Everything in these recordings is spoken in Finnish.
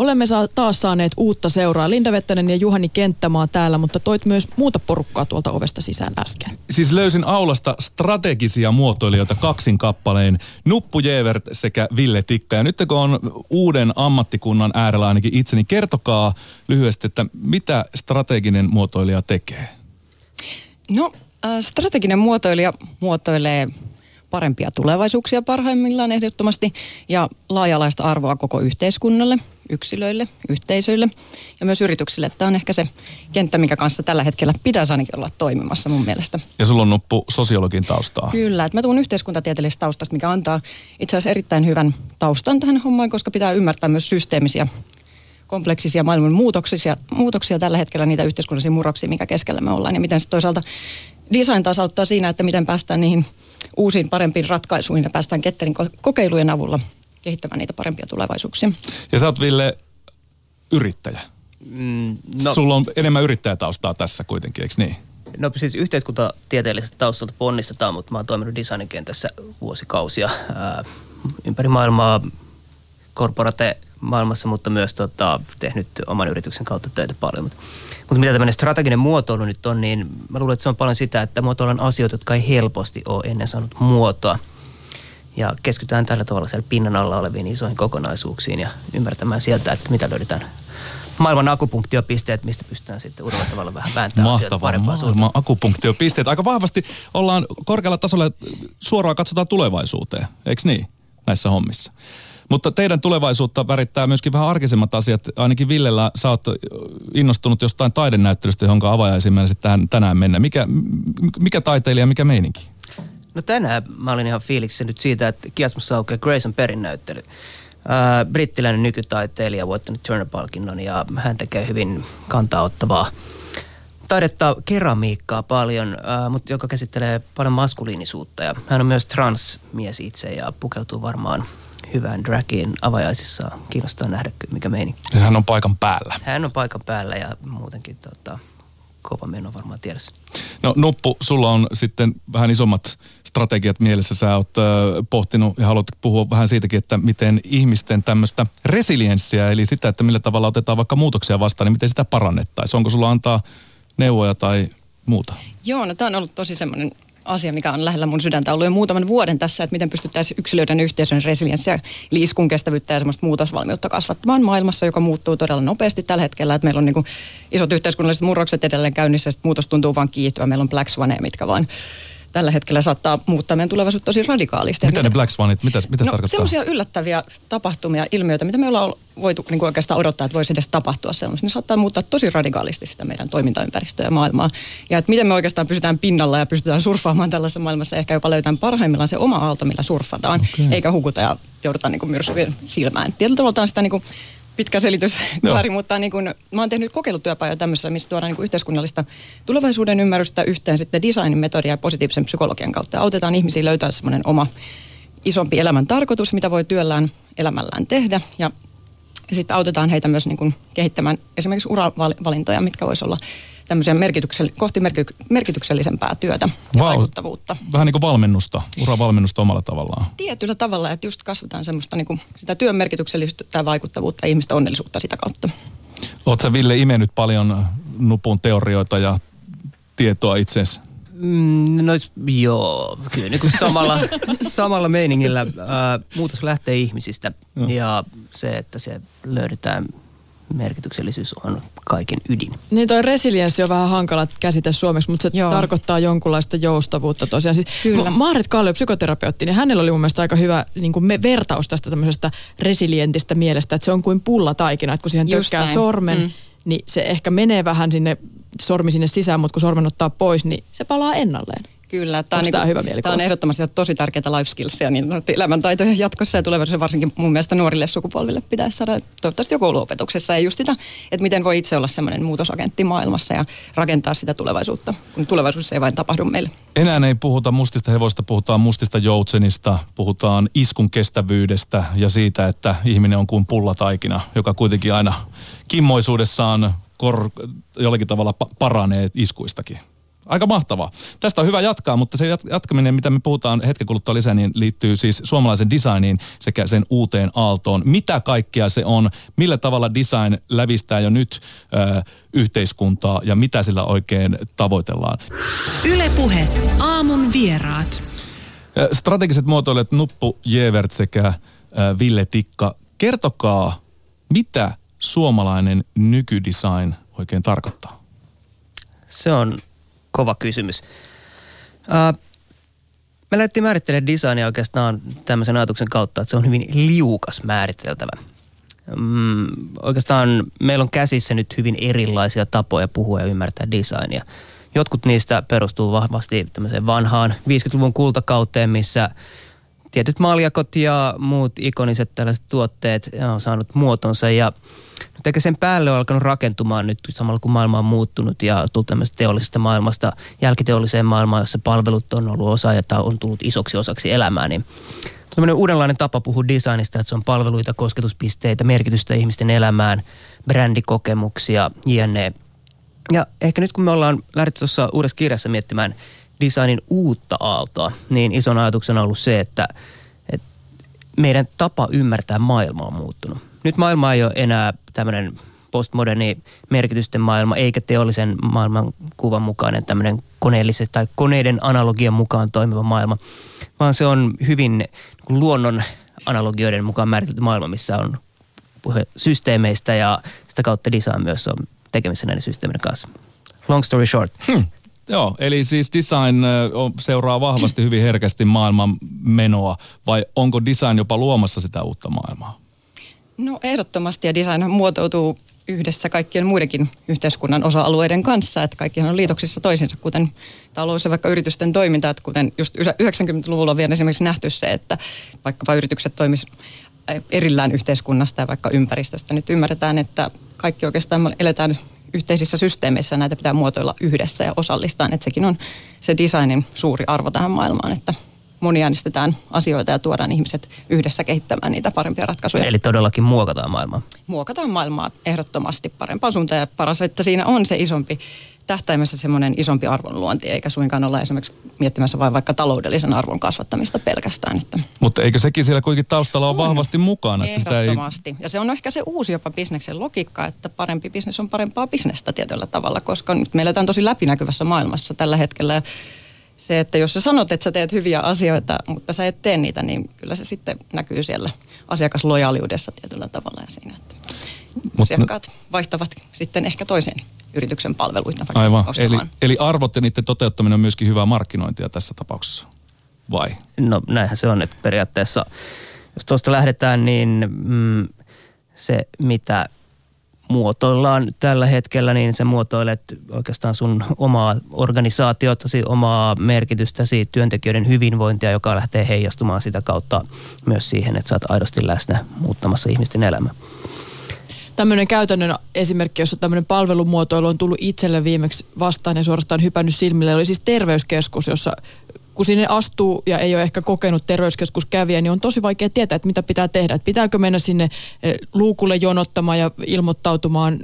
Olemme saa, taas saaneet uutta seuraa. Linda Vettänen ja Juhani Kenttämaa täällä, mutta toit myös muuta porukkaa tuolta ovesta sisään äsken. Siis löysin aulasta strategisia muotoilijoita kaksin kappaleen, Nuppu Jevert sekä Ville Tikka. Ja nyt kun on uuden ammattikunnan äärellä ainakin itseni, kertokaa lyhyesti, että mitä strateginen muotoilija tekee? No, äh, strateginen muotoilija muotoilee parempia tulevaisuuksia parhaimmillaan ehdottomasti ja laajalaista arvoa koko yhteiskunnalle, yksilöille, yhteisöille ja myös yrityksille. Tämä on ehkä se kenttä, mikä kanssa tällä hetkellä pitäisi ainakin olla toimimassa mun mielestä. Ja sulla on nuppu sosiologin taustaa. Kyllä, että mä tuun yhteiskuntatieteellisestä taustasta, mikä antaa itse asiassa erittäin hyvän taustan tähän hommaan, koska pitää ymmärtää myös systeemisiä kompleksisia maailman muutoksia, muutoksia tällä hetkellä, niitä yhteiskunnallisia murroksia, mikä keskellä me ollaan. Ja miten se toisaalta design taas auttaa siinä, että miten päästään niihin uusiin parempiin ratkaisuihin ja päästään Ketterin kokeilujen avulla kehittämään niitä parempia tulevaisuuksia. Ja sä oot Ville yrittäjä. Mm, no. Sulla on enemmän yrittäjätaustaa tässä kuitenkin, eikö niin? No siis yhteiskuntatieteellisestä taustalta ponnistetaan, mutta mä oon toiminut designin kentässä vuosikausia ää, ympäri maailmaa korporate maailmassa, mutta myös tota, tehnyt oman yrityksen kautta töitä paljon. Mutta, mutta mitä tämmöinen strateginen muotoilu nyt on, niin mä luulen, että se on paljon sitä, että muotoillaan asioita, jotka ei helposti ole ennen saanut muotoa. Ja keskitytään tällä tavalla siellä pinnan alla oleviin isoihin kokonaisuuksiin ja ymmärtämään sieltä, että mitä löydetään maailman akupunktiopisteet, mistä pystytään sitten uudella tavalla vähän vääntämään parempaan maailman akupunktiopisteet. Aika vahvasti ollaan korkealla tasolla, suoraan katsotaan tulevaisuuteen, eikö niin, näissä hommissa? Mutta teidän tulevaisuutta värittää myöskin vähän arkisemmat asiat. Ainakin Villellä sä oot innostunut jostain taidenäyttelystä, jonka avajaisimmäinen sitten tänään mennä. Mikä, mikä taiteilija, mikä meininki? No tänään mä olin ihan fiiliksissä nyt siitä, että Kiasmassa aukeaa Grayson Perrin näyttely. Äh, brittiläinen nykytaiteilija voittanut Turner-palkinnon ja hän tekee hyvin kantaa-ottavaa taidetta, keramiikkaa paljon, äh, mutta joka käsittelee paljon maskuliinisuutta. Ja hän on myös transmies itse ja pukeutuu varmaan hyvään dragiin avajaisissa. Kiinnostaa nähdä, mikä meininki. Hän on paikan päällä. Hän on paikan päällä ja muutenkin tota, kova meno varmaan tiedossa. No Nuppu, sulla on sitten vähän isommat strategiat mielessä. Sä oot pohtinut ja haluat puhua vähän siitäkin, että miten ihmisten tämmöistä resilienssiä, eli sitä, että millä tavalla otetaan vaikka muutoksia vastaan, niin miten sitä parannettaisiin. Onko sulla antaa neuvoja tai muuta? Joo, no tämä on ollut tosi semmoinen asia, mikä on lähellä mun sydäntä ollut jo muutaman vuoden tässä, että miten pystyttäisiin yksilöiden yhteisön resilienssiä, liiskun kestävyyttä ja semmoista muutosvalmiutta kasvattamaan maailmassa, joka muuttuu todella nopeasti tällä hetkellä, että meillä on niin isot yhteiskunnalliset murrokset edelleen käynnissä, että muutos tuntuu vaan kiihtyä, meillä on Black Swaneja, mitkä vaan tällä hetkellä saattaa muuttaa meidän tulevaisuutta tosi radikaalisti. Mitä ne Black Swanit, mitä, mitä no, tarkoittaa? Sellaisia yllättäviä tapahtumia, ilmiöitä, mitä me ollaan voitu niin kuin oikeastaan odottaa, että voisi edes tapahtua sellaisia. Ne saattaa muuttaa tosi radikaalisti sitä meidän toimintaympäristöä ja maailmaa. Ja että miten me oikeastaan pysytään pinnalla ja pystytään surffaamaan tällaisessa maailmassa, ehkä jopa löytämään parhaimmillaan se oma aalto, millä surffataan, okay. eikä hukuta ja joudutaan niin myrskyjen silmään. Tietyllä tavalla sitä niin kuin pitkä selitys, Klari, mutta niin kun, mä oon tehnyt kokeilutyöpajoja tämmöisessä, missä tuodaan niin yhteiskunnallista tulevaisuuden ymmärrystä yhteen sitten designin metodia ja positiivisen psykologian kautta. Autetaan ihmisiä löytää semmoinen oma isompi elämän tarkoitus, mitä voi työllään elämällään tehdä ja sitten autetaan heitä myös niin kuin kehittämään esimerkiksi uravalintoja, mitkä voisi olla tämmöisiä merkityksell- kohti merky- merkityksellisempää työtä ja Val- vaikuttavuutta. Vähän niin kuin valmennusta, uravalmennusta omalla tavallaan. Tietyllä tavalla, että just kasvataan semmoista niin kuin sitä työn merkityksellisyyttä ja vaikuttavuutta ja ihmistä onnellisuutta sitä kautta. Oletko Ville imennyt paljon nupun teorioita ja tietoa itseesi? Mm, no joo, kyllä niin kuin samalla, samalla meiningillä ää, muutos lähtee ihmisistä no. ja se, että se löydetään merkityksellisyys on kaiken ydin. Niin toi resilienssi on vähän hankala käsite suomeksi, mutta se Joo. tarkoittaa jonkunlaista joustavuutta tosiaan. Siis Kyllä. Maarit Kallio, psykoterapeutti, niin hänellä oli mun mielestä aika hyvä niin kuin me, vertaus tästä tämmöisestä resilientistä mielestä, että se on kuin pullataikina, että kun siihen Just tökkää näin. sormen, mm. niin se ehkä menee vähän sinne, sormi sinne sisään, mutta kun sormen ottaa pois, niin se palaa ennalleen. Kyllä, tämä on, niin kuin, hyvä tämä on ehdottomasti tosi tärkeitä life skillsia, niin elämäntaitoja jatkossa ja tulevaisuudessa varsinkin mun mielestä nuorille sukupolville pitäisi saada toivottavasti jo kouluopetuksessa ja just sitä, että miten voi itse olla semmoinen muutosagentti maailmassa ja rakentaa sitä tulevaisuutta, kun tulevaisuus ei vain tapahdu meille. Enää ei puhuta mustista hevosta, puhutaan mustista joutsenista, puhutaan iskun kestävyydestä ja siitä, että ihminen on kuin pullataikina, joka kuitenkin aina kimmoisuudessaan kor, jollakin tavalla paranee iskuistakin. Aika mahtavaa. Tästä on hyvä jatkaa, mutta se jatkaminen, mitä me puhutaan hetken kuluttua lisää, niin liittyy siis suomalaisen designiin sekä sen uuteen aaltoon. Mitä kaikkea se on, millä tavalla design lävistää jo nyt ö, yhteiskuntaa ja mitä sillä oikein tavoitellaan. Ylepuhe aamun vieraat. Strategiset muotoilijat Nuppu Jevert sekä Ville Tikka. Kertokaa, mitä suomalainen nykydesign oikein tarkoittaa? Se on kova kysymys. Uh, me lähdettiin määrittelemään designia oikeastaan tämmöisen ajatuksen kautta, että se on hyvin liukas määriteltävä. Mm, oikeastaan meillä on käsissä nyt hyvin erilaisia tapoja puhua ja ymmärtää designia. Jotkut niistä perustuu vahvasti tämmöiseen vanhaan 50-luvun kultakauteen, missä tietyt maljakot ja muut ikoniset tällaiset tuotteet on saanut muotonsa ja nyt ehkä sen päälle on alkanut rakentumaan nyt samalla kun maailma on muuttunut ja tullut tämmöisestä teollisesta maailmasta jälkiteolliseen maailmaan, jossa palvelut on ollut osa ja on tullut isoksi osaksi elämää, niin tämmöinen uudenlainen tapa puhua designista, että se on palveluita, kosketuspisteitä, merkitystä ihmisten elämään, brändikokemuksia, jne. Ja ehkä nyt kun me ollaan lähdetty tuossa uudessa kirjassa miettimään designin uutta aaltoa, niin ison ajatuksena on ollut se, että, että meidän tapa ymmärtää maailmaa on muuttunut. Nyt maailma ei ole enää tämmöinen postmoderni merkitysten maailma, eikä teollisen maailman kuvan mukainen tämmöinen koneelliset tai koneiden analogian mukaan toimiva maailma, vaan se on hyvin niin luonnon analogioiden mukaan määritelty maailma, missä on puhe systeemeistä ja sitä kautta design myös on tekemisissä näiden systeemien kanssa. Long story short. Hmm. Joo, eli siis design seuraa vahvasti hyvin herkästi maailman menoa, vai onko design jopa luomassa sitä uutta maailmaa? No ehdottomasti ja design muotoutuu yhdessä kaikkien muidenkin yhteiskunnan osa-alueiden kanssa, että kaikkihan on liitoksissa toisinsa, kuten talous ja vaikka yritysten toiminta, että kuten just 90-luvulla on vielä esimerkiksi nähty se, että vaikkapa yritykset toimis erillään yhteiskunnasta ja vaikka ympäristöstä. Nyt ymmärretään, että kaikki oikeastaan eletään yhteisissä systeemeissä näitä pitää muotoilla yhdessä ja osallistaa. Että sekin on se designin suuri arvo tähän maailmaan, että moniäänestetään asioita ja tuodaan ihmiset yhdessä kehittämään niitä parempia ratkaisuja. Eli todellakin muokataan maailmaa. Muokataan maailmaa ehdottomasti parempaan suuntaan ja paras, että siinä on se isompi tähtäimessä semmoinen isompi arvonluonti, eikä suinkaan olla esimerkiksi miettimässä vain vaikka taloudellisen arvon kasvattamista pelkästään. Että Mutta eikö sekin siellä kuitenkin taustalla ole vahvasti mukana? Että sitä ei... Ja se on ehkä se uusi jopa bisneksen logiikka, että parempi bisnes on parempaa bisnestä tietyllä tavalla, koska nyt me eletään tosi läpinäkyvässä maailmassa tällä hetkellä se, että jos sä sanot, että sä teet hyviä asioita, mutta sä et tee niitä, niin kyllä se sitten näkyy siellä asiakaslojaaliudessa tietyllä tavalla ja siinä, että mutta asiakkaat vaihtavat sitten ehkä toiseen yrityksen palveluita. Aivan, eli, eli arvot ja niiden toteuttaminen on myöskin hyvää markkinointia tässä tapauksessa, vai? No näinhän se on, että periaatteessa jos tuosta lähdetään, niin mm, se mitä muotoillaan tällä hetkellä, niin sä muotoilet oikeastaan sun omaa organisaatiotasi, omaa merkitystäsi, työntekijöiden hyvinvointia, joka lähtee heijastumaan sitä kautta myös siihen, että sä oot aidosti läsnä muuttamassa ihmisten elämää. Tämmöinen käytännön esimerkki, jossa tämmöinen palvelumuotoilu on tullut itselle viimeksi vastaan ja suorastaan hypännyt silmille, oli siis terveyskeskus, jossa kun sinne astuu ja ei ole ehkä kokenut terveyskeskuskävijä, niin on tosi vaikea tietää, että mitä pitää tehdä. Että pitääkö mennä sinne eh, luukulle jonottamaan ja ilmoittautumaan,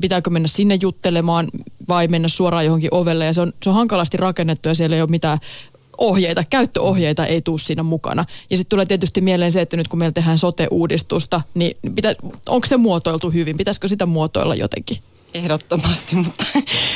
pitääkö mennä sinne juttelemaan vai mennä suoraan johonkin ovelle. Ja se on, se on hankalasti rakennettu ja siellä ei ole mitään ohjeita, käyttöohjeita ei tule siinä mukana. Ja sitten tulee tietysti mieleen se, että nyt kun meillä tehdään sote-uudistusta, niin pitä, onko se muotoiltu hyvin? Pitäisikö sitä muotoilla jotenkin? Ehdottomasti, mutta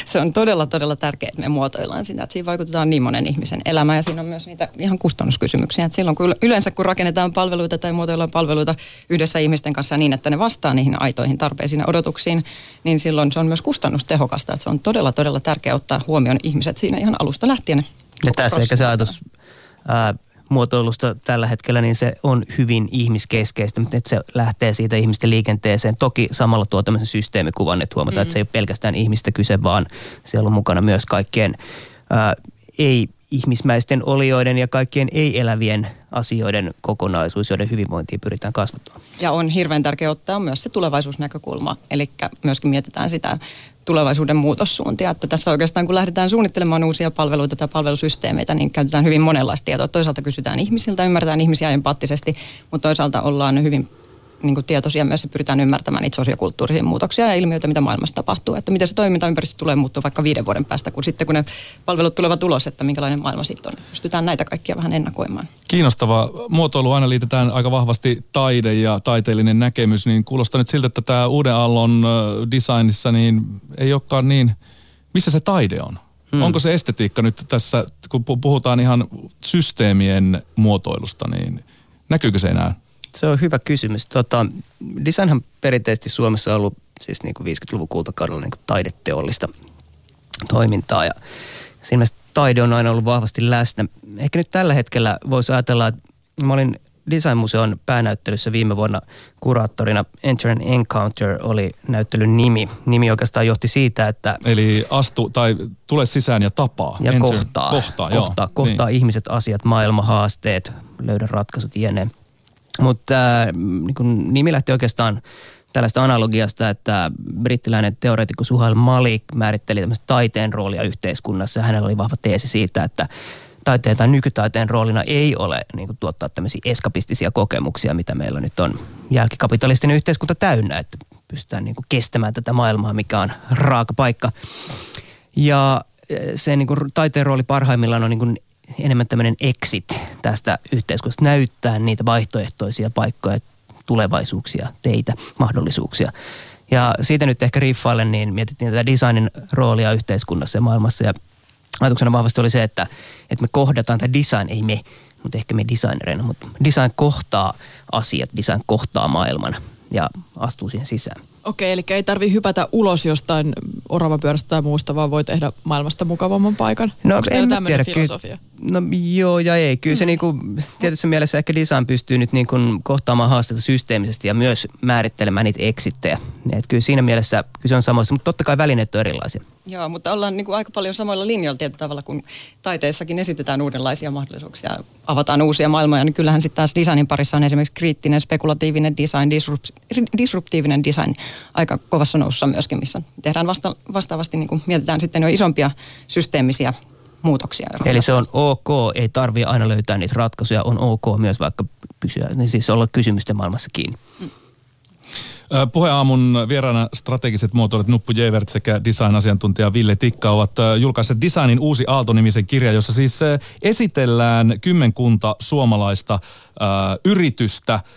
se on todella, todella tärkeää, että me muotoillaan sitä, että siinä vaikutetaan niin monen ihmisen elämään ja siinä on myös niitä ihan kustannuskysymyksiä. Että silloin kun yleensä kun rakennetaan palveluita tai muotoillaan palveluita yhdessä ihmisten kanssa niin, että ne vastaa niihin aitoihin tarpeisiin ja odotuksiin, niin silloin se on myös kustannustehokasta. Että se on todella, todella tärkeää ottaa huomioon ihmiset siinä ihan alusta lähtien. Ja tässä ehkä se ajatus ää, muotoilusta tällä hetkellä, niin se on hyvin ihmiskeskeistä, että se lähtee siitä ihmisten liikenteeseen. Toki samalla tuo tämmöisen systeemikuvan, että huomataan, mm. että se ei ole pelkästään ihmistä kyse, vaan siellä on mukana myös kaikkien ää, ei ihmismäisten olioiden ja kaikkien ei-elävien asioiden kokonaisuus, joiden hyvinvointiin pyritään kasvattamaan. Ja on hirveän tärkeää ottaa myös se tulevaisuusnäkökulma, eli myöskin mietitään sitä tulevaisuuden muutossuuntia. Että tässä oikeastaan kun lähdetään suunnittelemaan uusia palveluita tai palvelusysteemeitä, niin käytetään hyvin monenlaista tietoa. Toisaalta kysytään ihmisiltä, ymmärretään ihmisiä empaattisesti, mutta toisaalta ollaan hyvin niin kuin tietoisia myös ja pyritään ymmärtämään niitä sosiokulttuurisia muutoksia ja ilmiöitä, mitä maailmassa tapahtuu. Että miten se toimintaympäristö tulee muuttua vaikka viiden vuoden päästä, kun sitten kun ne palvelut tulevat ulos, että minkälainen maailma sitten on. Pystytään näitä kaikkia vähän ennakoimaan. Kiinnostava muotoilu aina liitetään aika vahvasti taide ja taiteellinen näkemys, niin kuulostaa nyt siltä, että tämä uuden aallon designissa niin ei olekaan niin, missä se taide on? Hmm. Onko se estetiikka nyt tässä, kun puhutaan ihan systeemien muotoilusta, niin näkyykö se enää? Se on hyvä kysymys. Tota, designhan perinteisesti Suomessa on ollut siis niin kuin 50-luvun kultakaudella niin kuin taideteollista toimintaa ja siinä taide on aina ollut vahvasti läsnä. Ehkä nyt tällä hetkellä voisi ajatella, että mä olin Designmuseon päänäyttelyssä viime vuonna kuraattorina Enter and Encounter oli näyttelyn nimi. Nimi oikeastaan johti siitä, että... Eli astu tai tule sisään ja tapaa. Ja Enter, kohtaa. Kohtaa, kohtaa, joo, kohtaa niin. ihmiset, asiat, maailma, haasteet, löydä ratkaisut jne. Mutta äh, niin nimi lähti oikeastaan tällaista analogiasta, että brittiläinen teoreetikko Suhail Malik määritteli tämmöistä taiteen roolia yhteiskunnassa. Hänellä oli vahva teesi siitä, että taiteen tai nykytaiteen roolina ei ole niin kuin, tuottaa tämmöisiä eskapistisia kokemuksia, mitä meillä nyt on jälkikapitalistinen yhteiskunta täynnä, että pystytään niin kuin, kestämään tätä maailmaa, mikä on raaka paikka. Ja eh, se niin kuin, taiteen rooli parhaimmillaan on niin kuin, enemmän tämmöinen exit tästä yhteiskunnasta, näyttää niitä vaihtoehtoisia paikkoja, tulevaisuuksia, teitä, mahdollisuuksia. Ja siitä nyt ehkä riiffailen, niin mietittiin tätä designin roolia yhteiskunnassa ja maailmassa ja ajatuksena vahvasti oli se, että, että me kohdataan, tämä design ei me, mutta ehkä me designereina, mutta design kohtaa asiat, design kohtaa maailman ja astuu siihen sisään. Okei, eli ei tarvi hypätä ulos jostain oravapyörästä tai muusta, vaan voi tehdä maailmasta mukavamman paikan. No Onko en tiedä, filosofia? Kyllä, no joo ja ei. Kyllä mm. se niinku, tietyssä mielessä ehkä design pystyy nyt niinku kohtaamaan haasteita systeemisesti ja myös määrittelemään niitä eksittejä. Et kyllä siinä mielessä kyse on samoissa, mutta totta kai välineet on erilaisia. Joo, mutta ollaan niin kuin aika paljon samoilla linjoilla tietyllä tavalla, kun taiteessakin esitetään uudenlaisia mahdollisuuksia, avataan uusia maailmoja, niin kyllähän sitten taas designin parissa on esimerkiksi kriittinen, spekulatiivinen design, disruptiivinen design aika kovassa nousussa myöskin, missä tehdään vasta, vastaavasti, niin kuin mietitään sitten jo isompia systeemisiä muutoksia. Eli se on ok, ei tarvitse aina löytää niitä ratkaisuja, on ok myös vaikka pysyä, niin siis olla kysymysten maailmassa kiinni. Mm. Puheaamun vieraana strategiset muotoilut Nuppu Jevert sekä design-asiantuntija Ville Tikka ovat julkaisseet Designin uusi Aalto-nimisen kirja, jossa siis esitellään kymmenkunta suomalaista yritystä –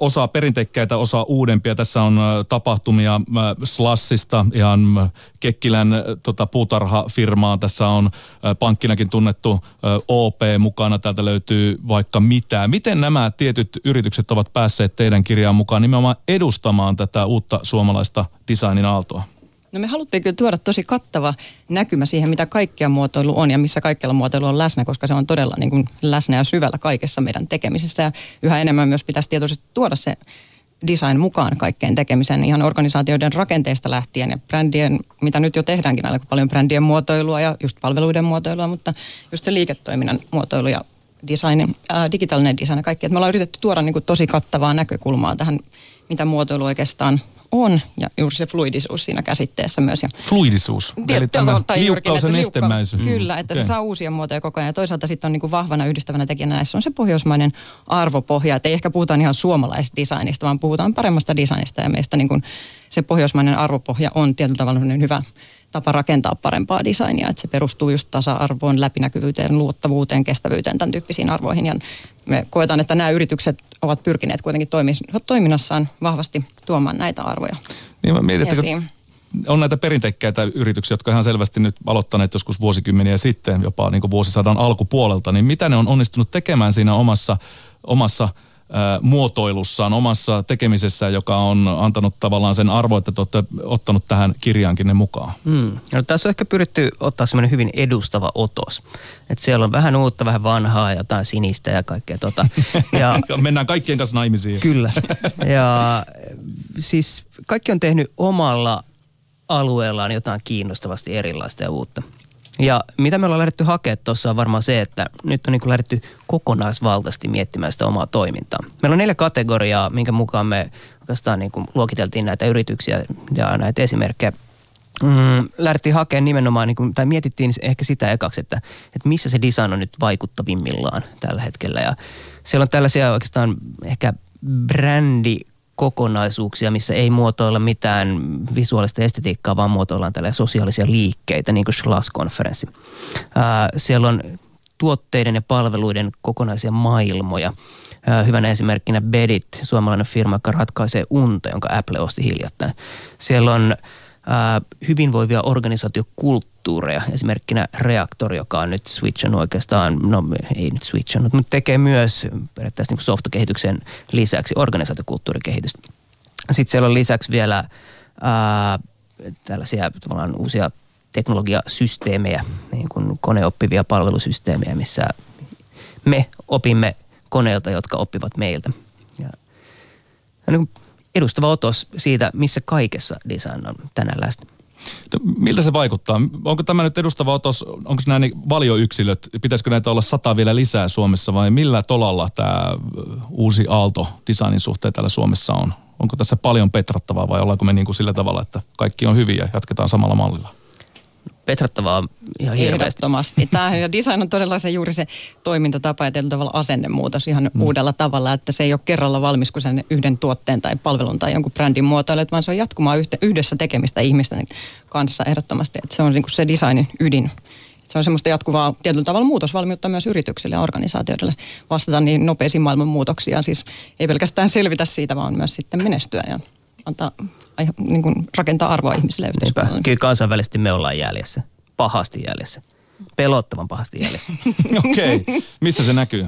Osa perinteikkäitä, osa uudempia. Tässä on tapahtumia Slassista, ihan Kekkilän tota, puutarhafirmaa. Tässä on pankkinakin tunnettu OP mukana. Täältä löytyy vaikka mitä. Miten nämä tietyt yritykset ovat päässeet teidän kirjaan mukaan nimenomaan edustamaan tätä uutta suomalaista designin aaltoa? No me haluttiin kyllä tuoda tosi kattava näkymä siihen, mitä kaikkea muotoilu on ja missä kaikkella muotoilu on läsnä, koska se on todella niin kuin läsnä ja syvällä kaikessa meidän tekemisessä. Ja yhä enemmän myös pitäisi tietoisesti tuoda se design mukaan kaikkeen tekemiseen ihan organisaatioiden rakenteesta lähtien ja brändien, mitä nyt jo tehdäänkin aika paljon brändien muotoilua ja just palveluiden muotoilua, mutta just se liiketoiminnan muotoilu ja design, ää, digitaalinen design ja kaikki. Et me ollaan yritetty tuoda niin kuin tosi kattavaa näkökulmaa tähän, mitä muotoilu oikeastaan on ja juuri se fluidisuus siinä käsitteessä myös. Ja fluidisuus, eli tämä liukkaus ja nestemäisyys. Kyllä, että okay. se saa uusia muotoja koko ajan. Ja toisaalta sitten on niin kuin vahvana yhdistävänä tekijänä näissä on se pohjoismainen arvopohja. Että ei ehkä puhuta ihan suomalaisdesignista, vaan puhutaan paremmasta designista. Ja meistä niin kuin se pohjoismainen arvopohja on tietyllä tavalla hyvä tapa rakentaa parempaa designia, että se perustuu just tasa-arvoon, läpinäkyvyyteen, luottavuuteen, kestävyyteen, tämän tyyppisiin arvoihin. Ja me koetaan, että nämä yritykset ovat pyrkineet kuitenkin toiminnassaan vahvasti tuomaan näitä arvoja niin mä mietin, esiin. On näitä perinteikkäitä yrityksiä, jotka ihan selvästi nyt aloittaneet joskus vuosikymmeniä sitten, jopa niin vuosisadan alkupuolelta, niin mitä ne on onnistunut tekemään siinä omassa, omassa – muotoilussaan, omassa tekemisessään, joka on antanut tavallaan sen arvo, että te olette ottanut tähän kirjaankin ne mukaan? Hmm. No, tässä on ehkä pyritty ottaa semmoinen hyvin edustava otos. Että siellä on vähän uutta, vähän vanhaa, jotain sinistä ja kaikkea tota. Ja, Mennään kaikkien kanssa naimisiin. Kyllä. Ja siis kaikki on tehnyt omalla alueellaan jotain kiinnostavasti erilaista ja uutta. Ja mitä me ollaan lähdetty hakemaan tuossa on varmaan se, että nyt on niin kuin lähdetty kokonaisvaltaisesti miettimään sitä omaa toimintaa. Meillä on neljä kategoriaa, minkä mukaan me oikeastaan niin kuin luokiteltiin näitä yrityksiä ja näitä esimerkkejä. Mm, lähdettiin hakemaan nimenomaan, niin kuin, tai mietittiin ehkä sitä ekaksi, että, että missä se design on nyt vaikuttavimmillaan tällä hetkellä. Ja siellä on tällaisia oikeastaan ehkä brändi kokonaisuuksia, missä ei muotoilla mitään visuaalista estetiikkaa, vaan muotoillaan tällaisia sosiaalisia liikkeitä, niin kuin Schloss-konferenssi. Siellä on tuotteiden ja palveluiden kokonaisia maailmoja. Hyvänä esimerkkinä Bedit, suomalainen firma, joka ratkaisee unta, jonka Apple osti hiljattain. Siellä on hyvinvoivia organisaatiokulttuureja, esimerkkinä Reaktor, joka on nyt switchannut oikeastaan, no ei nyt switchannut, mutta tekee myös periaatteessa niin softakehityksen lisäksi organisaatiokulttuurikehitystä. Sitten siellä on lisäksi vielä ää, tällaisia tavallaan uusia teknologiasysteemejä, niin kuin koneoppivia palvelusysteemejä, missä me opimme koneilta, jotka oppivat meiltä. Ja, niin edustava otos siitä, missä kaikessa design on tänään läsnä. No, miltä se vaikuttaa? Onko tämä nyt edustava otos, onko nämä niin valioyksilöt, pitäisikö näitä olla sata vielä lisää Suomessa vai millä tolalla tämä uusi aalto designin suhteen täällä Suomessa on? Onko tässä paljon petrattavaa vai ollaanko me niin kuin sillä tavalla, että kaikki on hyviä ja jatketaan samalla mallilla? Petrattavaa ihan hirveästi. Ehdottomasti. Tämä ja design on todella se juuri se toimintatapa ja tietyllä tavalla asennemuutos ihan mm. uudella tavalla, että se ei ole kerralla valmis kuin sen yhden tuotteen tai palvelun tai jonkun brändin muotoilu, vaan se on jatkumaa yhdessä tekemistä ihmisten kanssa ehdottomasti. Että se on niin kuin se designin ydin. Se on semmoista jatkuvaa tietyllä tavalla muutosvalmiutta myös yrityksille ja organisaatioille vastata niin nopeisiin maailman muutoksiin. Siis ei pelkästään selvitä siitä, vaan myös sitten menestyä ja antaa niin kuin rakentaa arvoa ihmisille yhteiskunnalle. Kyllä kansainvälisesti me ollaan jäljessä. Pahasti jäljessä. Pelottavan pahasti jäljessä. Okei. Okay. Missä se näkyy?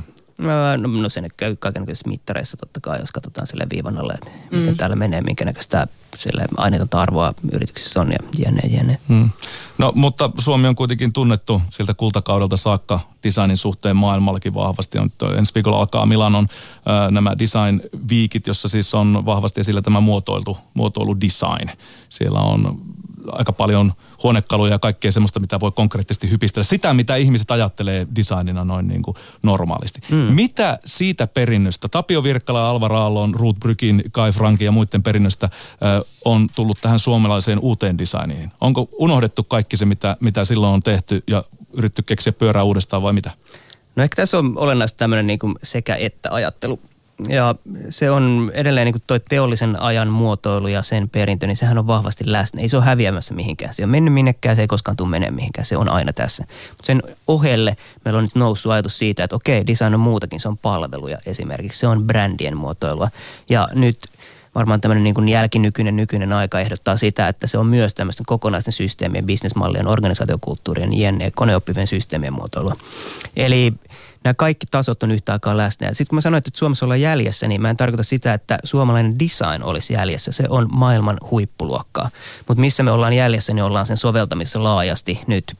No, no se käy kaikenlaisissa mittareissa totta kai, jos katsotaan sille viivan alle, että mm. miten täällä menee, minkä näköistä sille aineetonta arvoa yrityksissä on ja jne, jne. Mm. No mutta Suomi on kuitenkin tunnettu siltä kultakaudelta saakka designin suhteen maailmallakin vahvasti. On, ensi viikolla alkaa Milanon äh, nämä design-viikit, jossa siis on vahvasti esillä tämä muotoilu, muotoilu design. Siellä on aika paljon huonekaluja ja kaikkea semmoista, mitä voi konkreettisesti hypistellä. Sitä, mitä ihmiset ajattelee designina noin niin kuin normaalisti. Mm. Mitä siitä perinnöstä, Tapio Virkkala, Alvar Aallon, Ruth Brykin, Kai Frankin ja muiden perinnöstä äh, on tullut tähän suomalaiseen uuteen designiin? Onko unohdettu kaikki se, mitä, mitä silloin on tehty ja yritetty keksiä pyörää uudestaan vai mitä? No ehkä tässä on olennaista tämmöinen niin sekä että ajattelu. Ja se on edelleen niin kuin toi teollisen ajan muotoilu ja sen perintö, niin sehän on vahvasti läsnä. Ei se ole häviämässä mihinkään. Se on mennyt minnekään, se ei koskaan tule menemään mihinkään. Se on aina tässä. Mutta sen ohelle meillä on nyt noussut ajatus siitä, että okei, design on muutakin. Se on palveluja esimerkiksi. Se on brändien muotoilua. Ja nyt varmaan tämmöinen niin kuin jälkinykyinen nykyinen aika ehdottaa sitä, että se on myös tämmöisten kokonaisten systeemien, bisnesmallien, organisaatiokulttuurien, jne, koneoppivien systeemien muotoilua. Eli nämä kaikki tasot on yhtä aikaa läsnä. Sitten kun mä sanoin, että Suomessa ollaan jäljessä, niin mä en tarkoita sitä, että suomalainen design olisi jäljessä. Se on maailman huippuluokkaa. Mutta missä me ollaan jäljessä, niin ollaan sen soveltamisessa laajasti nyt.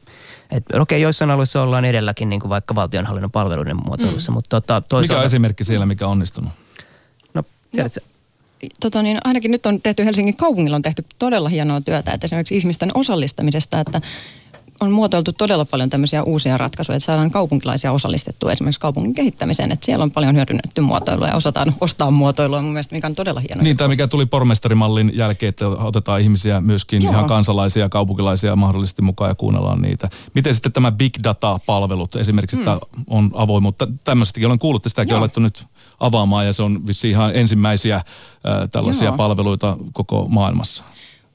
Et, okei, okay, joissain alueissa ollaan edelläkin, niin kuin vaikka valtionhallinnon palveluiden muotoilussa. Mm. Mutta tota, toisaalta... Mikä on esimerkki siellä, mikä on onnistunut? No, tiedätkö, no tota niin, ainakin nyt on tehty Helsingin kaupungilla on tehty todella hienoa työtä, että esimerkiksi ihmisten osallistamisesta, että on muotoiltu todella paljon tämmöisiä uusia ratkaisuja, että saadaan kaupunkilaisia osallistettua esimerkiksi kaupungin kehittämiseen. Että siellä on paljon hyödynnetty muotoilua ja osataan ostaa muotoilua mun mielestä, mikä on todella hienoa. Niin, tai mikä tuli pormestarimallin jälkeen, että otetaan ihmisiä myöskin Joo. ihan kansalaisia, kaupunkilaisia mahdollisesti mukaan ja kuunnellaan niitä. Miten sitten tämä big data-palvelut, esimerkiksi, että hmm. on avoimuutta, tämmöistäkin olen kuullut, että sitäkin on nyt avaamaan ja se on vissi ihan ensimmäisiä äh, tällaisia Joo. palveluita koko maailmassa.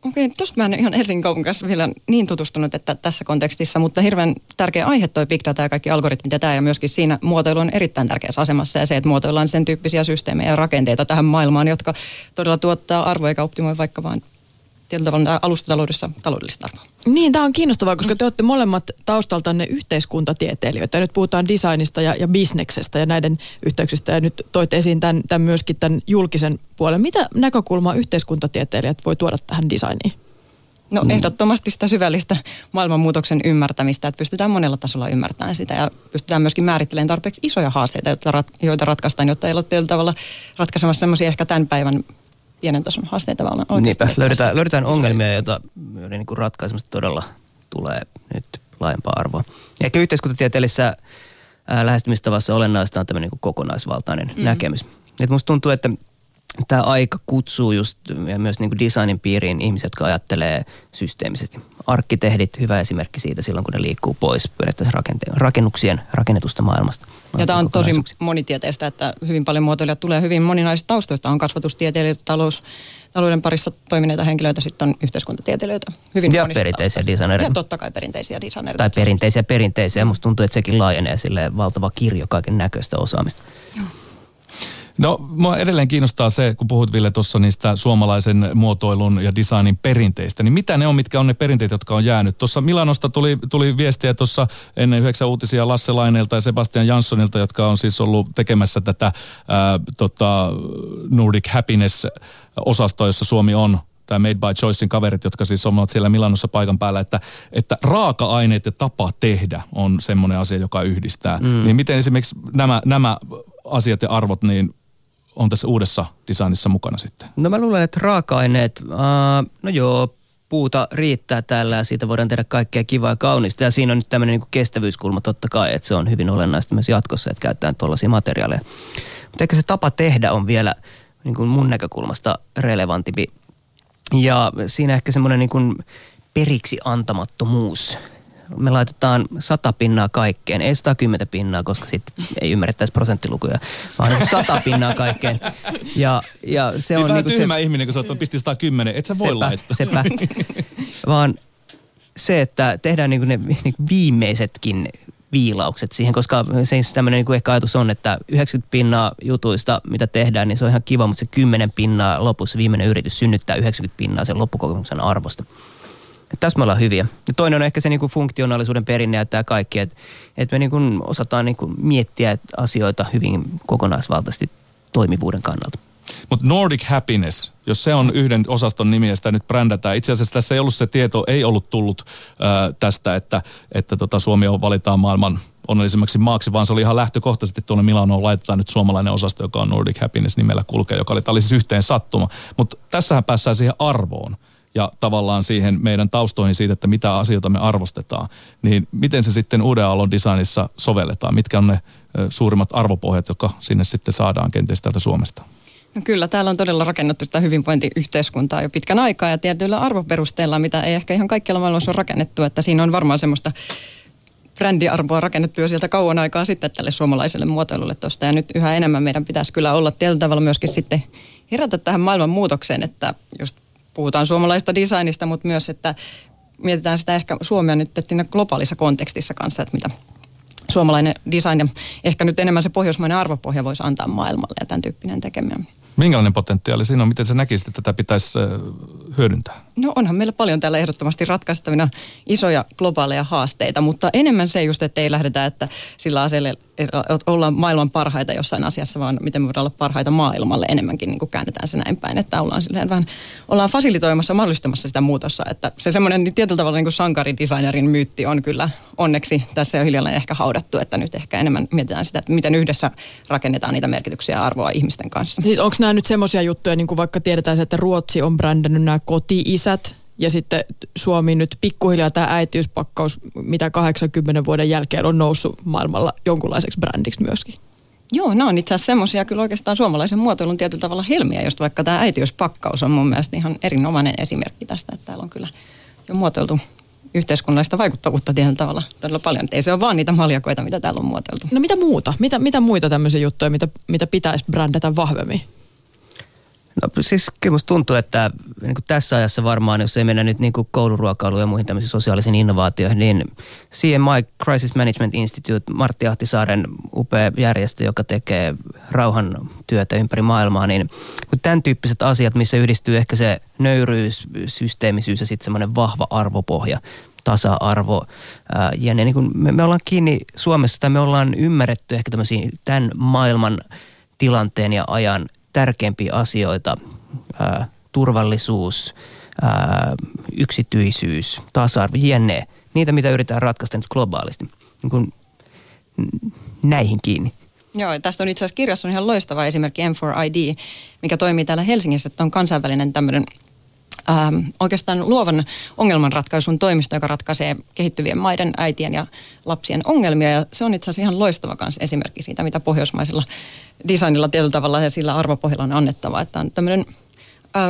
Okei, tuosta mä en ihan Helsingin kaupungin vielä niin tutustunut että tässä kontekstissa, mutta hirveän tärkeä aihe toi big data ja kaikki algoritmit ja tämä ja myöskin siinä muotoilu on erittäin tärkeässä asemassa ja se, että muotoillaan sen tyyppisiä systeemejä ja rakenteita tähän maailmaan, jotka todella tuottaa arvoa eikä optimoi vaikka vain tietyllä tavalla alustataloudessa taloudellista arvoa. Niin, tämä on kiinnostavaa, koska te olette molemmat taustaltanne yhteiskuntatieteilijöitä. Nyt puhutaan designista ja, ja bisneksestä ja näiden yhteyksistä. Ja nyt toit esiin tämän, tämän myöskin tämän julkisen puolen. Mitä näkökulmaa yhteiskuntatieteilijät voi tuoda tähän designiin? No ehdottomasti sitä syvällistä maailmanmuutoksen ymmärtämistä, että pystytään monella tasolla ymmärtämään sitä ja pystytään myöskin määrittelemään tarpeeksi isoja haasteita, joita, ratkaistaan, jotta ei ole tavalla ratkaisemassa semmoisia ehkä tämän päivän pienen tason haasteita vaan oikeasti. Niinpä, löydetään, löydetään ongelmia, joita niin kuin ratkaisemasta todella tulee nyt laajempaa arvoa. Ja ehkä yhteiskuntatieteellisessä lähestymistavassa olennaista on tämmöinen niin kokonaisvaltainen mm. näkemys. Et musta tuntuu, että tämä aika kutsuu just ja myös niin kuin designin piiriin ihmiset, jotka ajattelee systeemisesti arkkitehdit hyvä esimerkki siitä silloin, kun ne liikkuu pois rakennuksien rakennetusta maailmasta. Ja tämä on tosi monitieteistä, että hyvin paljon muotoilijat tulee hyvin moninaisista taustoista. On kasvatustieteilijöitä, talous, talouden parissa toimineita henkilöitä, sitten on yhteiskuntatieteilijöitä. Hyvin ja perinteisiä designereita. Ja totta kai perinteisiä designereita. Tai perinteisiä perinteisiä. Musta tuntuu, että sekin laajenee sille valtava kirjo kaiken näköistä osaamista. Joo. No, mua edelleen kiinnostaa se, kun puhut Ville tuossa niistä suomalaisen muotoilun ja designin perinteistä, niin mitä ne on, mitkä on ne perinteet, jotka on jäänyt? Tuossa Milanosta tuli, tuli viestiä tuossa ennen yhdeksän uutisia Lasse Laineelta ja Sebastian Janssonilta, jotka on siis ollut tekemässä tätä ää, tota, Nordic Happiness-osastoa, jossa Suomi on tämä Made by Choicein kaverit, jotka siis ovat siellä Milanossa paikan päällä, että, että raaka-aineet ja tapa tehdä on semmoinen asia, joka yhdistää. Mm. Niin miten esimerkiksi nämä, nämä asiat ja arvot, niin on tässä uudessa designissa mukana sitten? No mä luulen, että raaka-aineet, uh, no joo, puuta riittää täällä ja siitä voidaan tehdä kaikkea kivaa ja kaunista. Ja siinä on nyt tämmöinen niin kestävyyskulma totta kai, että se on hyvin olennaista myös jatkossa, että käytetään tuollaisia materiaaleja. Mutta ehkä se tapa tehdä on vielä niin kuin mun näkökulmasta relevantimpi. Ja siinä ehkä semmoinen niin kuin periksi antamattomuus me laitetaan sata pinnaa kaikkeen, ei 110 pinnaa, koska sitten ei ymmärrettäisi prosenttilukuja, vaan sata pinnaa kaikkeen. Ja, ja se niin on niin tyhmä se, ihminen, kun sä oot pisti 110, et sä voi sepä, laittaa. Sepä. vaan se, että tehdään niin kuin ne niin kuin viimeisetkin viilaukset siihen, koska se tämmöinen niin ehkä ajatus on, että 90 pinnaa jutuista, mitä tehdään, niin se on ihan kiva, mutta se 10 pinnaa lopussa viimeinen yritys synnyttää 90 pinnaa sen loppukokemuksen arvosta. Tässä me ollaan hyviä. Ja toinen on ehkä se niin kuin funktionaalisuuden perinne ja tämä kaikki, että, että me niin kuin osataan niin kuin miettiä asioita hyvin kokonaisvaltaisesti toimivuuden kannalta. Mutta Nordic Happiness, jos se on yhden osaston nimi ja sitä nyt brändätään. Itse asiassa tässä ei ollut se tieto, ei ollut tullut ää, tästä, että, että tota Suomi on valitaan maailman onnellisemmaksi maaksi, vaan se oli ihan lähtökohtaisesti tuonne Milanoon laitetaan nyt suomalainen osasto, joka on Nordic Happiness nimellä kulkee, joka oli, oli siis yhteen sattuma. Mutta tässähän päässään siihen arvoon ja tavallaan siihen meidän taustoihin siitä, että mitä asioita me arvostetaan, niin miten se sitten uuden aallon designissa sovelletaan? Mitkä on ne suurimmat arvopohjat, jotka sinne sitten saadaan kenties täältä Suomesta? No kyllä, täällä on todella rakennettu sitä hyvinvointiyhteiskuntaa jo pitkän aikaa ja tietyillä arvoperusteilla, mitä ei ehkä ihan kaikkialla maailmassa ole rakennettu, että siinä on varmaan semmoista brändiarvoa rakennettu jo sieltä kauan aikaa sitten tälle suomalaiselle muotoilulle tuosta. Ja nyt yhä enemmän meidän pitäisi kyllä olla tietyllä tavalla myöskin sitten herätä tähän maailman muutokseen, että just puhutaan suomalaista designista, mutta myös, että mietitään sitä ehkä Suomea nyt siinä globaalissa kontekstissa kanssa, että mitä suomalainen design ja ehkä nyt enemmän se pohjoismainen arvopohja voisi antaa maailmalle ja tämän tyyppinen tekeminen. Minkälainen potentiaali siinä on? Miten sä näkisit, että tätä pitäisi hyödyntää? No onhan meillä paljon täällä ehdottomasti ratkaistavina isoja globaaleja haasteita, mutta enemmän se just, että ei lähdetä, että sillä aseella ollaan maailman parhaita jossain asiassa, vaan miten me voidaan olla parhaita maailmalle enemmänkin niin kuin käännetään se näin päin, että ollaan silleen vähän, ollaan fasilitoimassa, mahdollistamassa sitä muutossa, että se semmoinen niin tietyllä tavalla niin kuin sankaridesignerin myytti on kyllä onneksi tässä jo hiljalleen ehkä haudattu, että nyt ehkä enemmän mietitään sitä, että miten yhdessä rakennetaan niitä merkityksiä ja arvoa ihmisten kanssa. Siis onko nämä nyt semmoisia juttuja, niin kuin vaikka tiedetään, että Ruotsi on brändännyt nämä koti-isät, ja sitten Suomi nyt pikkuhiljaa tämä äitiyspakkaus, mitä 80 vuoden jälkeen on noussut maailmalla jonkunlaiseksi brändiksi myöskin. Joo, nämä on itse asiassa semmoisia kyllä oikeastaan suomalaisen muotoilun tietyllä tavalla helmiä, just vaikka tämä äitiyspakkaus on mun mielestä ihan erinomainen esimerkki tästä, että täällä on kyllä jo muotoiltu yhteiskunnallista vaikuttavuutta tietyllä tavalla todella paljon. Että ei se ole vaan niitä maljakoita, mitä täällä on muotoiltu. No mitä muuta? Mitä, mitä muita tämmöisiä juttuja, mitä, mitä pitäisi brändätä vahvemmin? No siis kyllä musta tuntuu, että niin kuin tässä ajassa varmaan, jos ei mennä nyt niin kuin kouluruokailuun ja muihin tämmöisiin sosiaalisiin innovaatioihin, niin CMI Crisis Management Institute, Martti Ahtisaaren upea järjestö, joka tekee rauhan työtä ympäri maailmaa, niin tämän tyyppiset asiat, missä yhdistyy ehkä se nöyryys, systeemisyys ja sitten semmoinen vahva arvopohja, tasa-arvo. Ja niin kuin me, me ollaan kiinni Suomessa tai me ollaan ymmärretty ehkä tämän maailman tilanteen ja ajan tärkeimpiä asioita, turvallisuus, yksityisyys, tasa-arvo, jne. Niitä, mitä yritetään ratkaista nyt globaalisti. Niin kuin näihin kiinni. Joo, tästä on itse asiassa kirjassa on ihan loistava esimerkki M4ID, mikä toimii täällä Helsingissä, että on kansainvälinen tämmöinen ähm, oikeastaan luovan ongelmanratkaisun toimisto, joka ratkaisee kehittyvien maiden äitien ja lapsien ongelmia. Ja se on itse asiassa ihan loistava kanssa esimerkki siitä, mitä pohjoismaisilla designilla tietyllä tavalla ja sillä arvopohjalla on annettava. Että on tämmöinen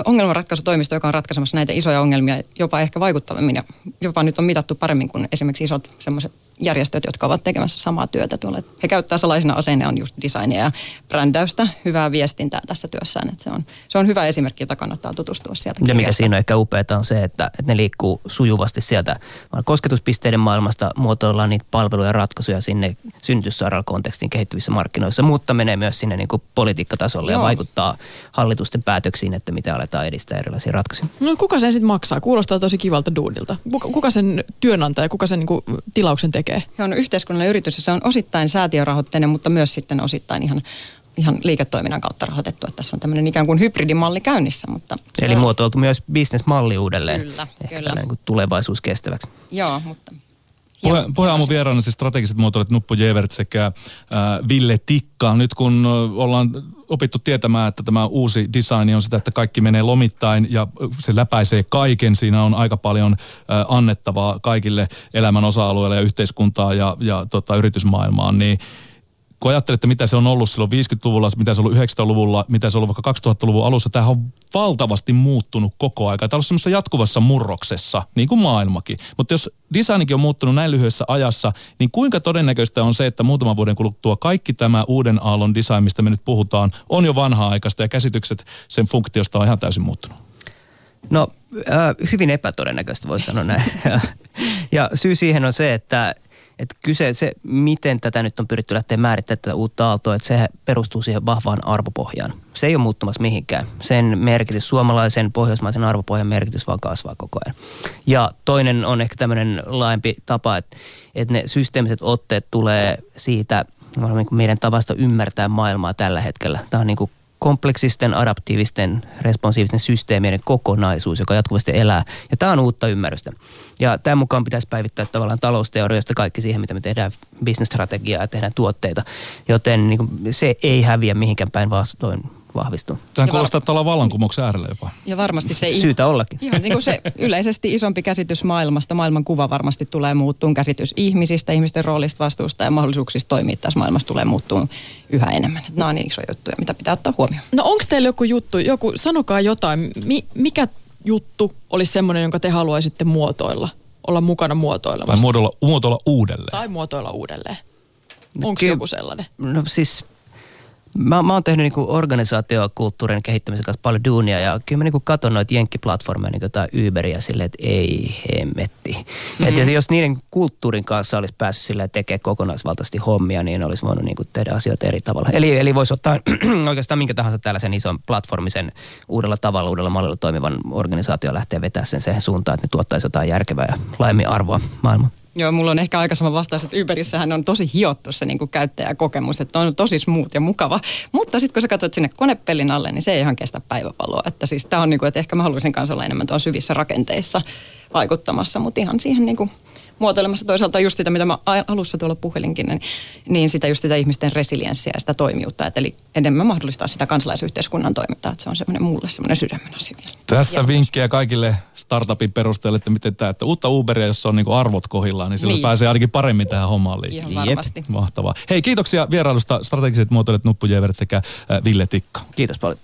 ongelmanratkaisutoimisto, joka on ratkaisemassa näitä isoja ongelmia jopa ehkä vaikuttavammin ja jopa nyt on mitattu paremmin kuin esimerkiksi isot semmoiset järjestöt, jotka ovat tekemässä samaa työtä tuolla. He käyttää salaisina aseina on just designia ja brändäystä, hyvää viestintää tässä työssään. Että se, on, se on hyvä esimerkki, jota kannattaa tutustua sieltä. Ja mikä siinä on ehkä upeaa on se, että, että ne liikkuu sujuvasti sieltä kosketuspisteiden maailmasta, muotoillaan niitä palveluja ja ratkaisuja sinne synnytyssairaalakontekstin kehittyvissä markkinoissa, mutta menee myös sinne niin kuin politiikkatasolle Joo. ja vaikuttaa hallitusten päätöksiin, että mitä aletaan edistää erilaisia ratkaisuja. No kuka sen sitten maksaa? Kuulostaa tosi kivalta duudilta. Kuka, kuka sen työnantaja, kuka sen niin kuin, tilauksen tekee? Tekee? Se on yhteiskunnallinen yritys ja se on osittain säätiörahoitteinen, mutta myös sitten osittain ihan ihan liiketoiminnan kautta rahoitettu, että tässä on tämmöinen ikään kuin hybridimalli käynnissä. Mutta Eli muotoiltu myös bisnesmalli uudelleen. Kyllä, Ehkä kyllä. Niin tulevaisuus kestäväksi. Joo, mutta Puhe, puheaamu vieraana siis strategiset muotoilijat Nuppu Jevert sekä äh, Ville Tikka. Nyt kun ollaan opittu tietämään, että tämä uusi design on sitä, että kaikki menee lomittain ja se läpäisee kaiken. Siinä on aika paljon äh, annettavaa kaikille elämän osa-alueille ja yhteiskuntaa ja, ja tota, yritysmaailmaan, niin kun ajattelette, mitä se on ollut silloin 50-luvulla, mitä se on ollut 90-luvulla, mitä se on ollut vaikka 2000-luvun alussa, tämä on valtavasti muuttunut koko aika. Tämä on semmoisessa jatkuvassa murroksessa, niin kuin maailmakin. Mutta jos designikin on muuttunut näin lyhyessä ajassa, niin kuinka todennäköistä on se, että muutaman vuoden kuluttua kaikki tämä uuden aallon design, mistä me nyt puhutaan, on jo vanhaa aikaista ja käsitykset sen funktiosta on ihan täysin muuttunut? No äh, hyvin epätodennäköistä voisi sanoa näin. ja syy siihen on se, että että kyse, se miten tätä nyt on pyritty lähteä määrittämään tätä uutta aaltoa, että se perustuu siihen vahvaan arvopohjaan. Se ei ole muuttumassa mihinkään. Sen merkitys, suomalaisen pohjoismaisen arvopohjan merkitys vaan kasvaa koko ajan. Ja toinen on ehkä tämmöinen laajempi tapa, että, että ne systeemiset otteet tulee siitä meidän tavasta ymmärtää maailmaa tällä hetkellä. Tämä on niin kuin kompleksisten, adaptiivisten, responsiivisten systeemien kokonaisuus, joka jatkuvasti elää. Ja tämä on uutta ymmärrystä. Ja tämän mukaan pitäisi päivittää tavallaan talousteoriasta kaikki siihen, mitä me tehdään bisnesstrategiaa ja tehdään tuotteita. Joten niin kuin, se ei häviä mihinkään päin vastoin vahvistuu. Tämä kuulostaa, että ollaan vallankumouksen äärellä jopa. Ja varmasti se... Syytä ollakin. Ihan niin kuin se yleisesti isompi käsitys maailmasta, maailman kuva varmasti tulee muuttuun. Käsitys ihmisistä, ihmisten roolista, vastuusta ja mahdollisuuksista toimia tässä maailmassa tulee muuttuun yhä enemmän. Nämä on niin isoja juttuja, mitä pitää ottaa huomioon. No onko teillä joku juttu, joku, sanokaa jotain, Mi, mikä juttu olisi semmoinen, jonka te haluaisitte muotoilla, olla mukana muotoilemassa? Tai muotoilla, muotoilla uudelleen. Tai muotoilla uudelleen. Onko joku sellainen? No siis Mä, mä oon tehnyt niinku organisaatiokulttuurin kehittämisen kanssa paljon duunia ja kyllä mä niinku katon noita jenkkiplatformeja, niin jotain Uberia silleen, että ei hemmetti. Mm-hmm. Että jos niiden kulttuurin kanssa olisi päässyt silleen tekemään kokonaisvaltaisesti hommia, niin olisi voinut niinku tehdä asioita eri tavalla. Eli, eli voisi ottaa oikeastaan minkä tahansa tällaisen ison platformisen uudella tavalla, uudella mallilla toimivan organisaatio lähteä vetää sen siihen suuntaan, että ne tuottaisi jotain järkevää ja laajemmin arvoa maailmaan. Joo, mulla on ehkä aika sama vastaus, että Uberissähän on tosi hiottu se niin kuin käyttäjäkokemus, että on tosi smooth ja mukava. Mutta sitten kun sä katsot sinne konepellin alle, niin se ei ihan kestä päiväpaloa. Että siis tää on niin kuin, että ehkä mä haluaisin kanssa olla enemmän tuon syvissä rakenteissa vaikuttamassa, mutta ihan siihen niin kuin muotoilemassa toisaalta just sitä, mitä mä alussa tuolla puhelinkin, niin, niin sitä just sitä ihmisten resilienssiä ja sitä toimijuutta, että eli enemmän mahdollistaa sitä kansalaisyhteiskunnan toimintaa, että se on semmoinen mulle semmoinen sydämen asia vielä. Tässä vinkkejä kaikille startupin perusteelle, että miten tämä, että uutta Uberia, jossa on niinku arvot kohillaan, niin silloin niin. pääsee ainakin paremmin tähän hommaan liikkeen. Ihan varmasti. Jep. Mahtavaa. Hei, kiitoksia vierailusta strategiset muotoilijat Nuppu Jevert sekä Ville Tikka. Kiitos paljon.